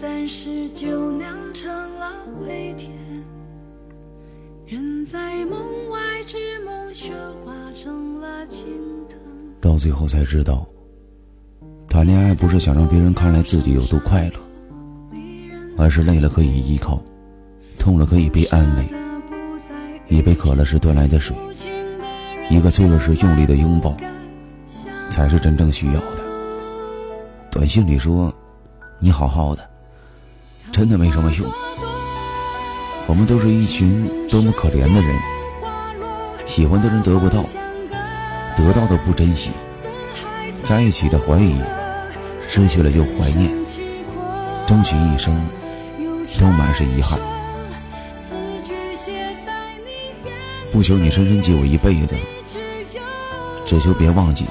三世就酿成了回甜。人在梦外之梦，雪化成了青藤。到最后才知道，谈恋爱不是想让别人看来自己有多快乐，而是累了可以依靠，痛了可以被安慰。一杯渴了时端来的水，一个脆弱时用力的拥抱，才是真正需要的。短信里说：“你好好的。”真的没什么用。我们都是一群多么可怜的人，喜欢的人得不到，得到的不珍惜，在一起的怀疑，失去了又怀念，争取一生都满是遗憾。不求你深深记我一辈子，只求别忘记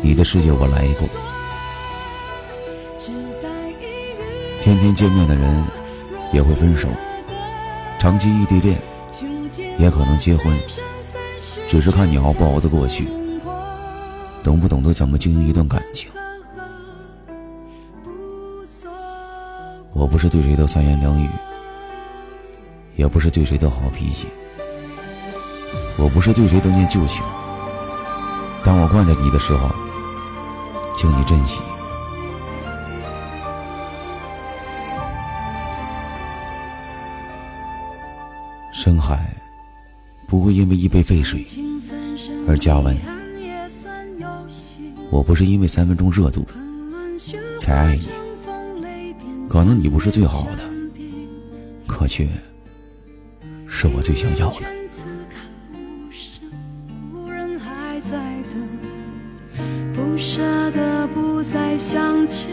你的世界我来过。天天见面的人也会分手，长期异地恋也可能结婚，只是看你熬不熬得过去，懂不懂得怎么经营一段感情。我不是对谁都三言两语，也不是对谁都好脾气。我不是对谁都念旧情，当我惯着你的时候，请你珍惜。深海不会因为一杯沸水而加温。我不是因为三分钟热度才爱你，可能你不是最好的，可却是我最想要的。不舍得不再相见。